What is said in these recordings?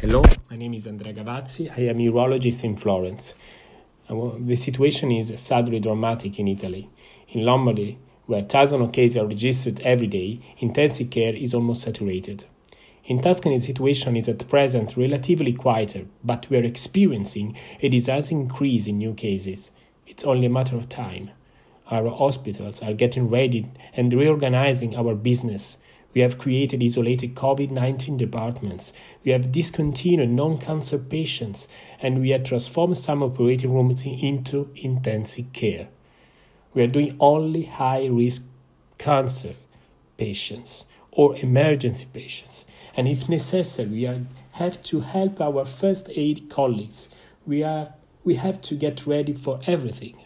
Hello, my name is Andrea Gavazzi. I am a urologist in Florence. Uh, the situation is sadly dramatic in Italy. In Lombardy, where thousands of cases are registered every day, intensive care is almost saturated. In Tuscany, the situation is at present relatively quieter, but we are experiencing a disaster increase in new cases. It's only a matter of time. Our hospitals are getting ready and reorganizing our business we have created isolated COVID 19 departments. We have discontinued non cancer patients. And we have transformed some operating rooms into intensive care. We are doing only high risk cancer patients or emergency patients. And if necessary, we are, have to help our first aid colleagues. We, are, we have to get ready for everything.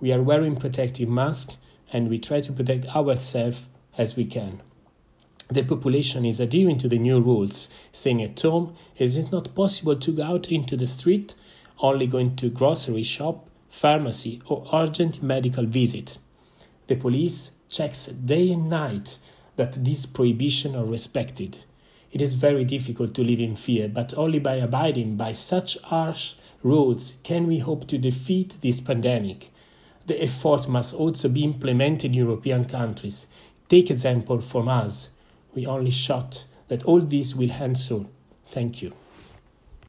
We are wearing protective masks and we try to protect ourselves as we can. The population is adhering to the new rules, staying at home. Is it not possible to go out into the street, only going to grocery shop, pharmacy, or urgent medical visit? The police checks day and night that these prohibitions are respected. It is very difficult to live in fear, but only by abiding by such harsh rules can we hope to defeat this pandemic. The effort must also be implemented in European countries Take example from us. We only shot that all this will end soon. Thank you.